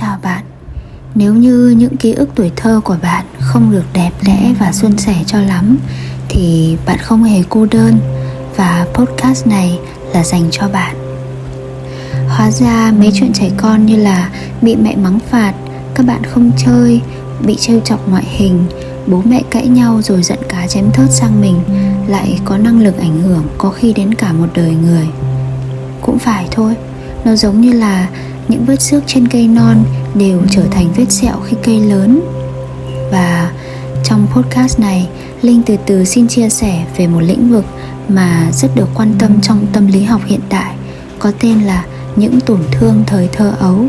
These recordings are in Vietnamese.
Chào bạn. Nếu như những ký ức tuổi thơ của bạn không được đẹp đẽ và suôn sẻ cho lắm Thì bạn không hề cô đơn Và podcast này là dành cho bạn. Hóa ra mấy chuyện trẻ con như là bị mẹ mắng phạt Các bạn không chơi, bị trêu chọc ngoại hình Bố mẹ cãi nhau rồi giận cá chém thớt sang mình Lại có năng lực ảnh hưởng có khi đến cả một đời người. Cũng phải thôi Nó giống như là những vết xước trên cây non đều trở thành vết sẹo khi cây lớn. Và trong podcast này linh từ từ xin chia sẻ về một lĩnh vực mà rất được quan tâm trong tâm lý học hiện đại có tên là những tổn thương thời thơ ấu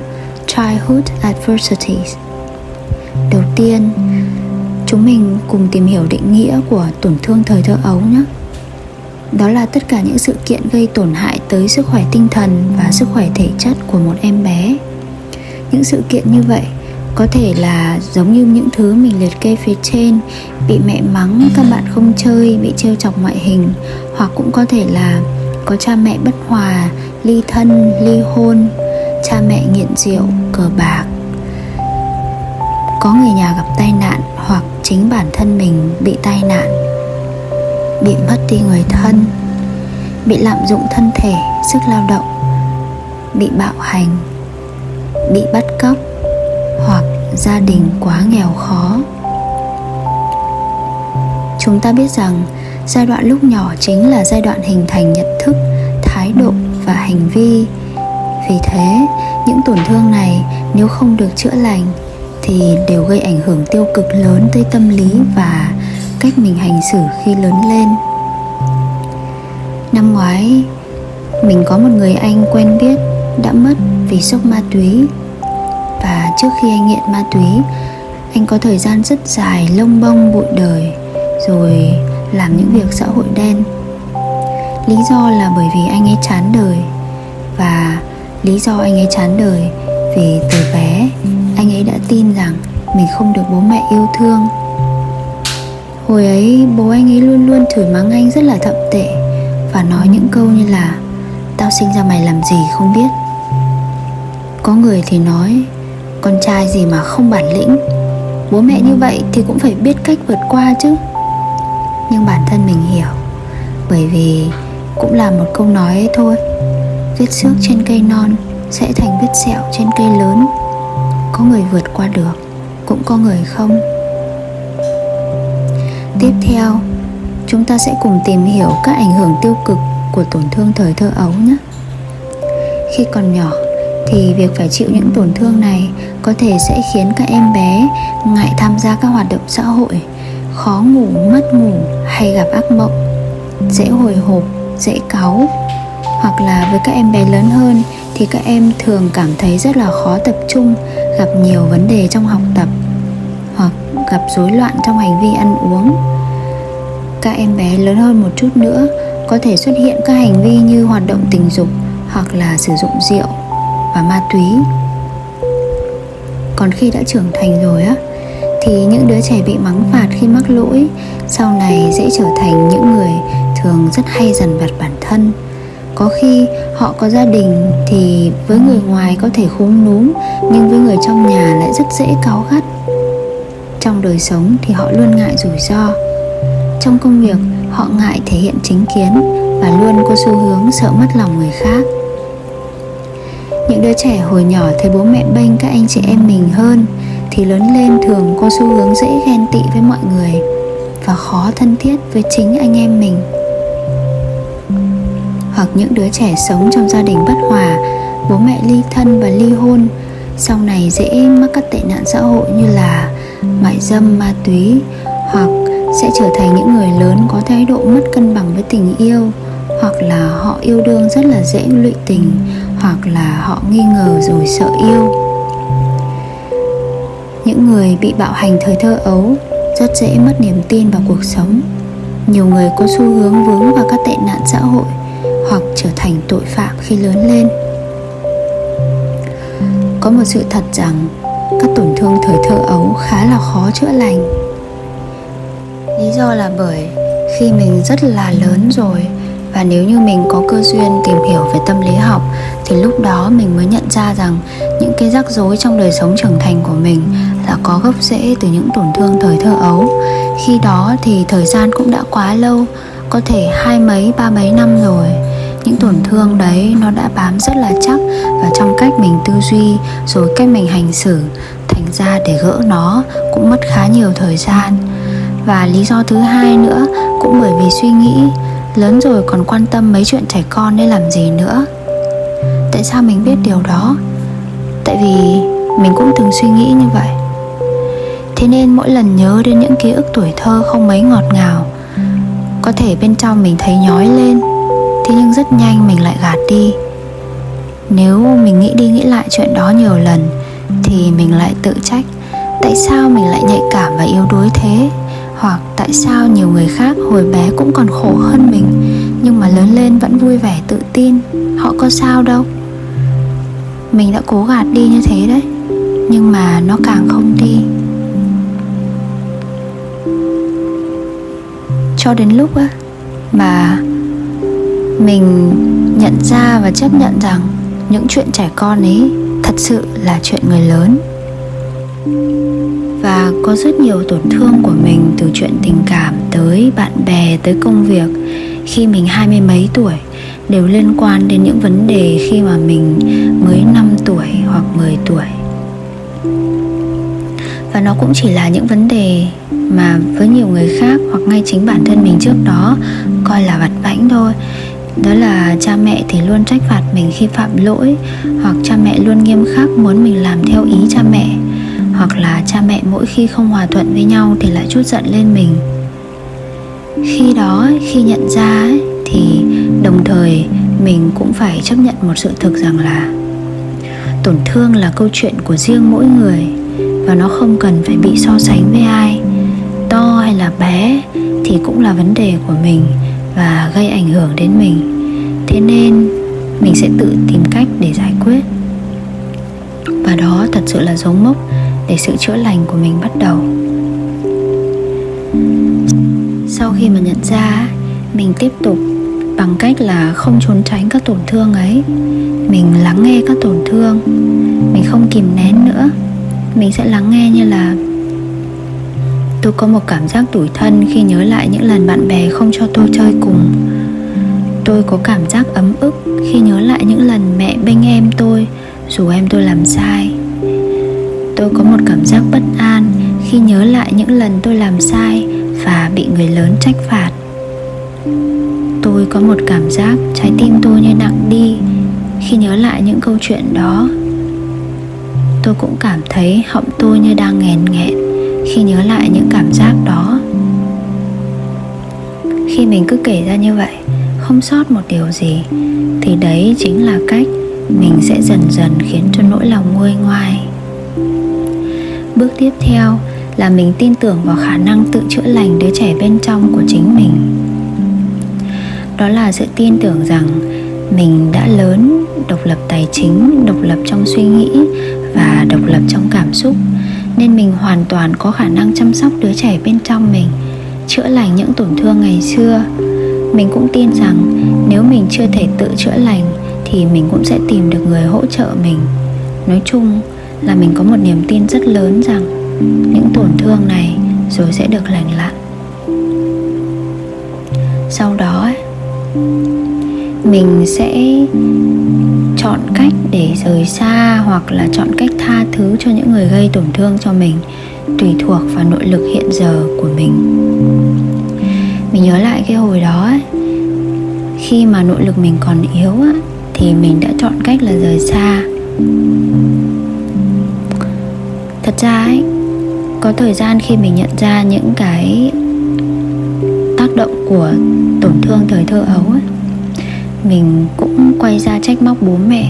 childhood adversities. Đầu tiên chúng mình cùng tìm hiểu định nghĩa của tổn thương thời thơ ấu nhé đó là tất cả những sự kiện gây tổn hại tới sức khỏe tinh thần và sức khỏe thể chất của một em bé. Những sự kiện như vậy có thể là giống như những thứ mình liệt kê phía trên, bị mẹ mắng, các bạn không chơi, bị trêu chọc ngoại hình, hoặc cũng có thể là có cha mẹ bất hòa, ly thân, ly hôn, cha mẹ nghiện rượu, cờ bạc. Có người nhà gặp tai nạn hoặc chính bản thân mình bị tai nạn bị mất đi người thân, bị lạm dụng thân thể, sức lao động, bị bạo hành, bị bắt cóc hoặc gia đình quá nghèo khó. Chúng ta biết rằng giai đoạn lúc nhỏ chính là giai đoạn hình thành nhận thức, thái độ và hành vi. Vì thế, những tổn thương này nếu không được chữa lành thì đều gây ảnh hưởng tiêu cực lớn tới tâm lý và cách mình hành xử khi lớn lên. Năm ngoái, mình có một người anh quen biết đã mất vì sốc ma túy. Và trước khi anh nghiện ma túy, anh có thời gian rất dài lông bông bụi đời, rồi làm những việc xã hội đen. Lý do là bởi vì anh ấy chán đời. Và lý do anh ấy chán đời vì từ bé, anh ấy đã tin rằng mình không được bố mẹ yêu thương. Hồi ấy, bố anh ấy luôn luôn chửi mắng anh rất là thậm tệ Và nói những câu như là, Tao sinh ra mày làm gì không biết? Có người thì nói, Con trai gì mà không bản lĩnh? Bố mẹ như vậy thì cũng phải biết cách vượt qua chứ. Nhưng bản thân mình hiểu, Bởi vì cũng là một câu nói ấy thôi. Vết xước trên cây non sẽ thành vết sẹo trên cây lớn. Có người vượt qua được, Cũng có người không. Tiếp theo, chúng ta sẽ cùng tìm hiểu các ảnh hưởng tiêu cực của tổn thương thời thơ ấu nhé. Khi còn nhỏ thì việc phải chịu những tổn thương này có thể sẽ khiến các em bé ngại tham gia các hoạt động xã hội, khó ngủ, mất ngủ hay gặp ác mộng, dễ hồi hộp, dễ cáu. Hoặc là với các em bé lớn hơn thì các em thường cảm thấy rất là khó tập trung, gặp nhiều vấn đề trong học tập hoặc gặp rối loạn trong hành vi ăn uống các em bé lớn hơn một chút nữa có thể xuất hiện các hành vi như hoạt động tình dục hoặc là sử dụng rượu và ma túy. Còn khi đã trưởng thành rồi á, thì những đứa trẻ bị mắng phạt khi mắc lỗi sau này dễ trở thành những người thường rất hay dằn vặt bản thân. Có khi họ có gia đình thì với người ngoài có thể khúm núm, nhưng với người trong nhà lại rất dễ cáu gắt. Trong đời sống thì họ luôn ngại rủi ro trong công việc, họ ngại thể hiện chính kiến và luôn có xu hướng sợ mất lòng người khác. Những đứa trẻ hồi nhỏ thấy bố mẹ bênh các anh chị em mình hơn thì lớn lên thường có xu hướng dễ ghen tị với mọi người và khó thân thiết với chính anh em mình. Hoặc những đứa trẻ sống trong gia đình bất hòa, bố mẹ ly thân và ly hôn, sau này dễ mắc các tệ nạn xã hội như là mại dâm, ma túy hoặc sẽ trở thành những người lớn có thái độ mất cân bằng với tình yêu, hoặc là họ yêu đương rất là dễ lụy tình, hoặc là họ nghi ngờ rồi sợ yêu. Những người bị bạo hành thời thơ ấu rất dễ mất niềm tin vào cuộc sống. Nhiều người có xu hướng vướng vào các tệ nạn xã hội hoặc trở thành tội phạm khi lớn lên. Có một sự thật rằng các tổn thương thời thơ ấu khá là khó chữa lành lý do là bởi khi mình rất là lớn rồi và nếu như mình có cơ duyên tìm hiểu về tâm lý học thì lúc đó mình mới nhận ra rằng những cái rắc rối trong đời sống trưởng thành của mình là có gốc rễ từ những tổn thương thời thơ ấu. Khi đó thì thời gian cũng đã quá lâu, có thể hai mấy, ba mấy năm rồi. Những tổn thương đấy nó đã bám rất là chắc vào trong cách mình tư duy rồi cách mình hành xử. Thành ra để gỡ nó cũng mất khá nhiều thời gian và lý do thứ hai nữa, cũng bởi vì suy nghĩ, lớn rồi còn quan tâm mấy chuyện trẻ con nên làm gì nữa. Tại sao mình biết điều đó? Tại vì mình cũng từng suy nghĩ như vậy. Thế nên mỗi lần nhớ đến những ký ức tuổi thơ không mấy ngọt ngào, có thể bên trong mình thấy nhói lên, thế nhưng rất nhanh mình lại gạt đi. Nếu mình nghĩ đi nghĩ lại chuyện đó nhiều lần, thì mình lại tự trách, tại sao mình lại nhạy cảm và yếu đuối thế? Hoặc tại sao nhiều người khác hồi bé cũng còn khổ hơn mình, nhưng mà lớn lên vẫn vui vẻ tự tin, họ có sao đâu. Mình đã cố gạt đi như thế đấy, nhưng mà nó càng không đi. Cho đến lúc á, mà mình nhận ra và chấp nhận rằng những chuyện trẻ con ấy thật sự là chuyện người lớn và có rất nhiều tổn thương của mình từ chuyện tình cảm tới bạn bè, tới công việc. Khi mình hai mươi mấy tuổi, đều liên quan đến những vấn đề khi mà mình mới 5 tuổi hoặc 10 tuổi. Và nó cũng chỉ là những vấn đề mà với nhiều người khác hoặc ngay chính bản thân mình trước đó coi là vặt vãnh thôi. Đó là cha mẹ thì luôn trách phạt mình khi phạm lỗi, hoặc cha mẹ luôn nghiêm khắc muốn mình làm theo ý cha mẹ hoặc là cha mẹ mỗi khi không hòa thuận với nhau thì lại chút giận lên mình. Khi đó, khi nhận ra thì đồng thời mình cũng phải chấp nhận một sự thực rằng là tổn thương là câu chuyện của riêng mỗi người và nó không cần phải bị so sánh với ai. To hay là bé thì cũng là vấn đề của mình và gây ảnh hưởng đến mình. Thế nên mình sẽ tự tìm cách để giải quyết. Và đó thật sự là dấu mốc để sự chữa lành của mình bắt đầu. Sau khi mà nhận ra, mình tiếp tục bằng cách là không trốn tránh các tổn thương ấy. Mình lắng nghe các tổn thương, mình không kìm nén nữa. Mình sẽ lắng nghe như là, tôi có một cảm giác tủi thân khi nhớ lại những lần bạn bè không cho tôi chơi cùng. Tôi có cảm giác ấm ức khi nhớ lại những lần mẹ bênh em tôi dù em tôi làm sai tôi có một cảm giác bất an khi nhớ lại những lần tôi làm sai và bị người lớn trách phạt. Tôi có một cảm giác trái tim tôi như nặng đi khi nhớ lại những câu chuyện đó. Tôi cũng cảm thấy họng tôi như đang nghèn nghẹn khi nhớ lại những cảm giác đó. Khi mình cứ kể ra như vậy, không sót một điều gì, thì đấy chính là cách mình sẽ dần dần khiến cho nỗi lòng nguôi ngoai bước tiếp theo là mình tin tưởng vào khả năng tự chữa lành đứa trẻ bên trong của chính mình. Đó là sự tin tưởng rằng mình đã lớn, độc lập tài chính, độc lập trong suy nghĩ và độc lập trong cảm xúc. Nên mình hoàn toàn có khả năng chăm sóc đứa trẻ bên trong mình, chữa lành những tổn thương ngày xưa. Mình cũng tin rằng nếu mình chưa thể tự chữa lành thì mình cũng sẽ tìm được người hỗ trợ mình. Nói chung là mình có một niềm tin rất lớn rằng những tổn thương này rồi sẽ được lành lặn sau đó mình sẽ chọn cách để rời xa hoặc là chọn cách tha thứ cho những người gây tổn thương cho mình tùy thuộc vào nội lực hiện giờ của mình. Mình nhớ lại cái hồi đó ấy, khi mà nội lực mình còn yếu á, thì mình đã chọn cách là rời xa thật ra ấy, có thời gian khi mình nhận ra những cái tác động của tổn thương thời thơ ấu ấy, mình cũng quay ra trách móc bố mẹ.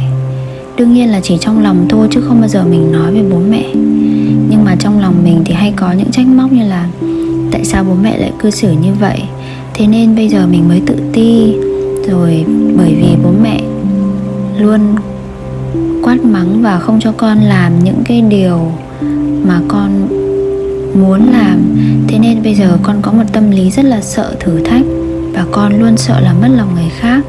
Đương nhiên là chỉ trong lòng thôi chứ không bao giờ mình nói về bố mẹ. Nhưng mà trong lòng mình thì hay có những trách móc như là tại sao bố mẹ lại cư xử như vậy? Thế nên bây giờ mình mới tự ti. Rồi bởi vì bố mẹ luôn quát mắng và không cho con làm những cái điều mà con muốn làm. Thế nên bây giờ con có một tâm lý rất là sợ thử thách và con luôn sợ là mất lòng người khác.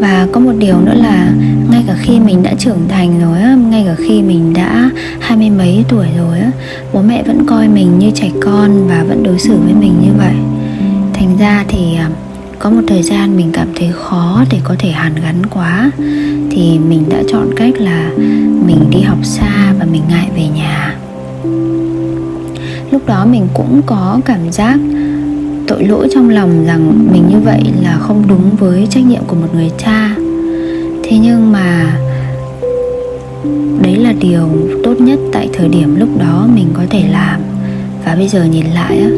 Và có một điều nữa là ngay cả khi mình đã trưởng thành rồi á, ngay cả khi mình đã hai mươi mấy tuổi rồi á, bố mẹ vẫn coi mình như trẻ con và vẫn đối xử với mình như vậy. Thành ra thì à, có một thời gian mình cảm thấy khó để có thể hàn gắn quá, thì mình đã chọn cách là mình đi học xa và mình ngại về nhà. Lúc đó mình cũng có cảm giác tội lỗi trong lòng rằng mình như vậy là không đúng với trách nhiệm của một người cha. Thế nhưng mà đấy là điều tốt nhất tại thời điểm lúc đó mình có thể làm. Và bây giờ nhìn lại á,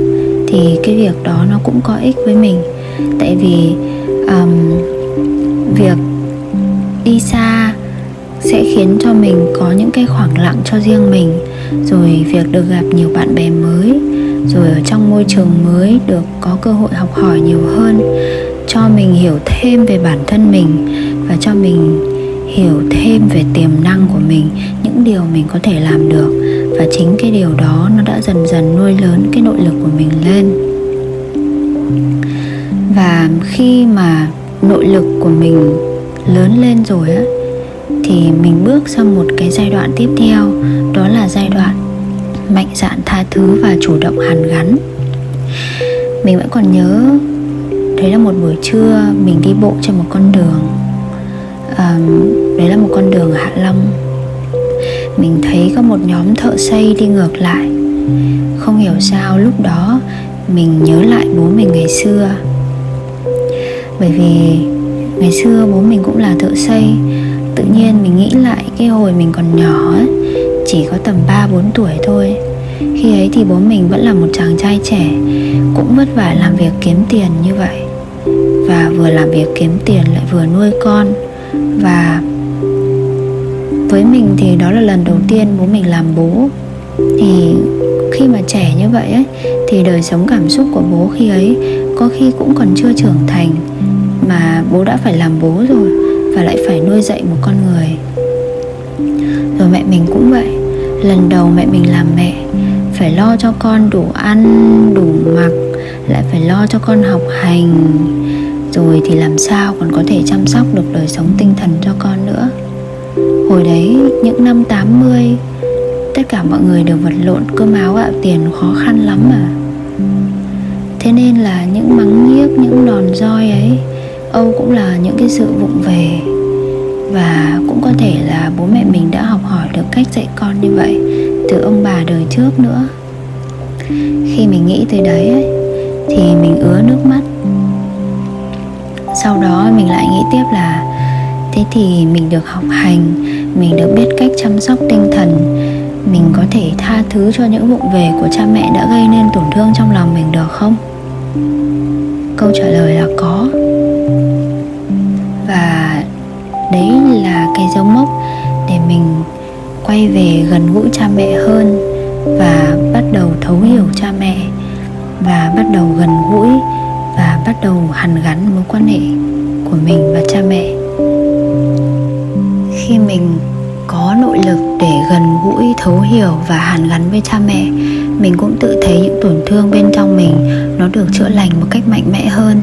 thì cái việc đó nó cũng có ích với mình tại vì um, việc đi xa sẽ khiến cho mình có những cái khoảng lặng cho riêng mình. Rồi việc được gặp nhiều bạn bè mới rồi ở trong môi trường mới được có cơ hội học hỏi nhiều hơn cho mình hiểu thêm về bản thân mình và cho mình hiểu thêm về tiềm năng của mình những điều mình có thể làm được. Và chính cái điều đó nó đã dần dần nuôi lớn cái nội lực của mình lên và khi mà nội lực của mình lớn lên rồi á thì mình bước sang một cái giai đoạn tiếp theo đó là giai đoạn mạnh dạn tha thứ và chủ động hàn gắn. Mình vẫn còn nhớ đấy là một buổi trưa mình đi bộ trên một con đường à, đấy là một con đường ở hạ long. Mình thấy có một nhóm thợ xây đi ngược lại. Không hiểu sao lúc đó mình nhớ lại bố mình ngày xưa bởi vì ngày xưa bố mình cũng là thợ xây tự nhiên mình nghĩ lại cái hồi mình còn nhỏ ấy, chỉ có tầm 3 4 tuổi thôi. Khi ấy thì bố mình vẫn là một chàng trai trẻ, cũng vất vả làm việc kiếm tiền như vậy. Và vừa làm việc kiếm tiền lại vừa nuôi con và với mình thì đó là lần đầu tiên bố mình làm bố thì khi mà trẻ như vậy ấy thì đời sống cảm xúc của bố khi ấy có khi cũng còn chưa trưởng thành mà bố đã phải làm bố rồi và lại phải nuôi dạy một con người. Rồi mẹ mình cũng vậy. Lần đầu mẹ mình làm mẹ, phải lo cho con đủ ăn, đủ mặc, lại phải lo cho con học hành. Rồi thì làm sao còn có thể chăm sóc được đời sống tinh thần cho con nữa? Hồi đấy, những năm 80 tất cả mọi người đều vật lộn, cơm áo gạo tiền khó khăn lắm mà. Thế nên là những mắng nhiếc, những đòn roi ấy âu cũng là những cái sự vụng về và cũng có thể là bố mẹ mình đã học hỏi được cách dạy con như vậy từ ông bà đời trước nữa. Khi mình nghĩ tới đấy ấy, thì mình ứa nước mắt. Sau đó mình lại nghĩ tiếp là thế thì mình được học hành mình được biết cách chăm sóc tinh thần mình có thể tha thứ cho những vụng về của cha mẹ đã gây nên tổn thương trong lòng mình được không? Câu trả lời là có đấy là cái dấu mốc để mình quay về gần gũi cha mẹ hơn và bắt đầu thấu hiểu cha mẹ và bắt đầu gần gũi và bắt đầu hàn gắn mối quan hệ của mình và cha mẹ. Khi mình có nội lực để gần gũi, thấu hiểu và hàn gắn với cha mẹ, mình cũng tự thấy những tổn thương bên trong mình nó được chữa lành một cách mạnh mẽ hơn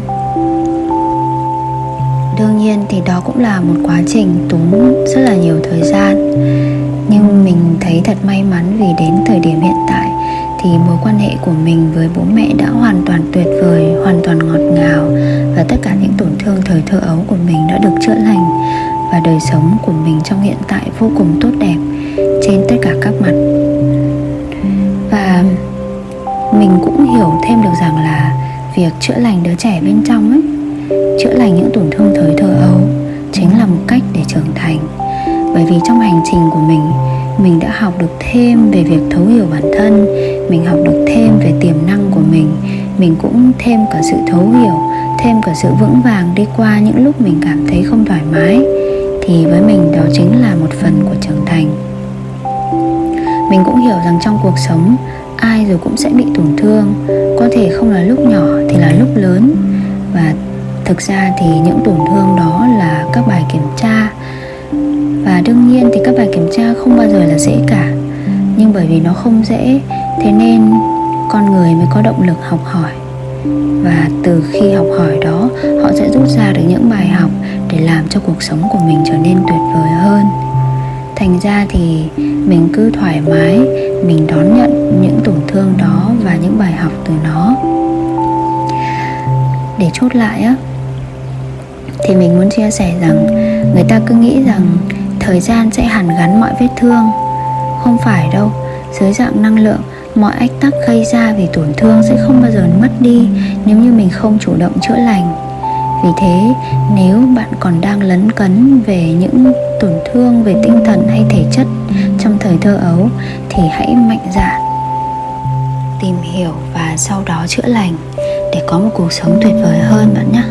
đương nhiên thì đó cũng là một quá trình tốn rất là nhiều thời gian. Nhưng mình thấy thật may mắn vì đến thời điểm hiện tại thì mối quan hệ của mình với bố mẹ đã hoàn toàn tuyệt vời, hoàn toàn ngọt ngào và tất cả những tổn thương thời thơ ấu của mình đã được chữa lành và đời sống của mình trong hiện tại vô cùng tốt đẹp trên tất cả các mặt. Và mình cũng hiểu thêm được rằng là việc chữa lành đứa trẻ bên trong ấy chữa lành những tổn thương thời thơ ấu chính là một cách để trưởng thành. Bởi vì trong hành trình của mình mình đã học được thêm về việc thấu hiểu bản thân, mình học được thêm về tiềm năng của mình mình cũng thêm cả sự thấu hiểu, thêm cả sự vững vàng đi qua những lúc mình cảm thấy không thoải mái. Thì với mình đó chính là một phần của trưởng thành. Mình cũng hiểu rằng trong cuộc sống, ai rồi cũng sẽ bị tổn thương. Có thể không là lúc nhỏ thì là lúc lớn. Và thực ra thì những tổn thương đó là các bài kiểm tra. Và đương nhiên thì các bài kiểm tra không bao giờ là dễ cả. Nhưng bởi vì nó không dễ, thế nên con người mới có động lực học hỏi. Và từ khi học hỏi đó, họ sẽ rút ra được những bài học để làm cho cuộc sống của mình trở nên tuyệt vời hơn. Thành ra thì mình cứ thoải mái, mình đón nhận những tổn thương đó và những bài học từ nó. Để chốt lại á thì mình muốn chia sẻ rằng người ta cứ nghĩ rằng thời gian sẽ hàn gắn mọi vết thương. Không phải đâu, dưới dạng năng lượng, mọi ách tắc gây ra vì tổn thương sẽ không bao giờ mất đi nếu như mình không chủ động chữa lành. Vì thế, nếu bạn còn đang lấn cấn về những tổn thương về tinh thần hay thể chất trong thời thơ ấu thì hãy mạnh dạn tìm hiểu và sau đó chữa lành để có một cuộc sống tuyệt vời hơn bạn nhé.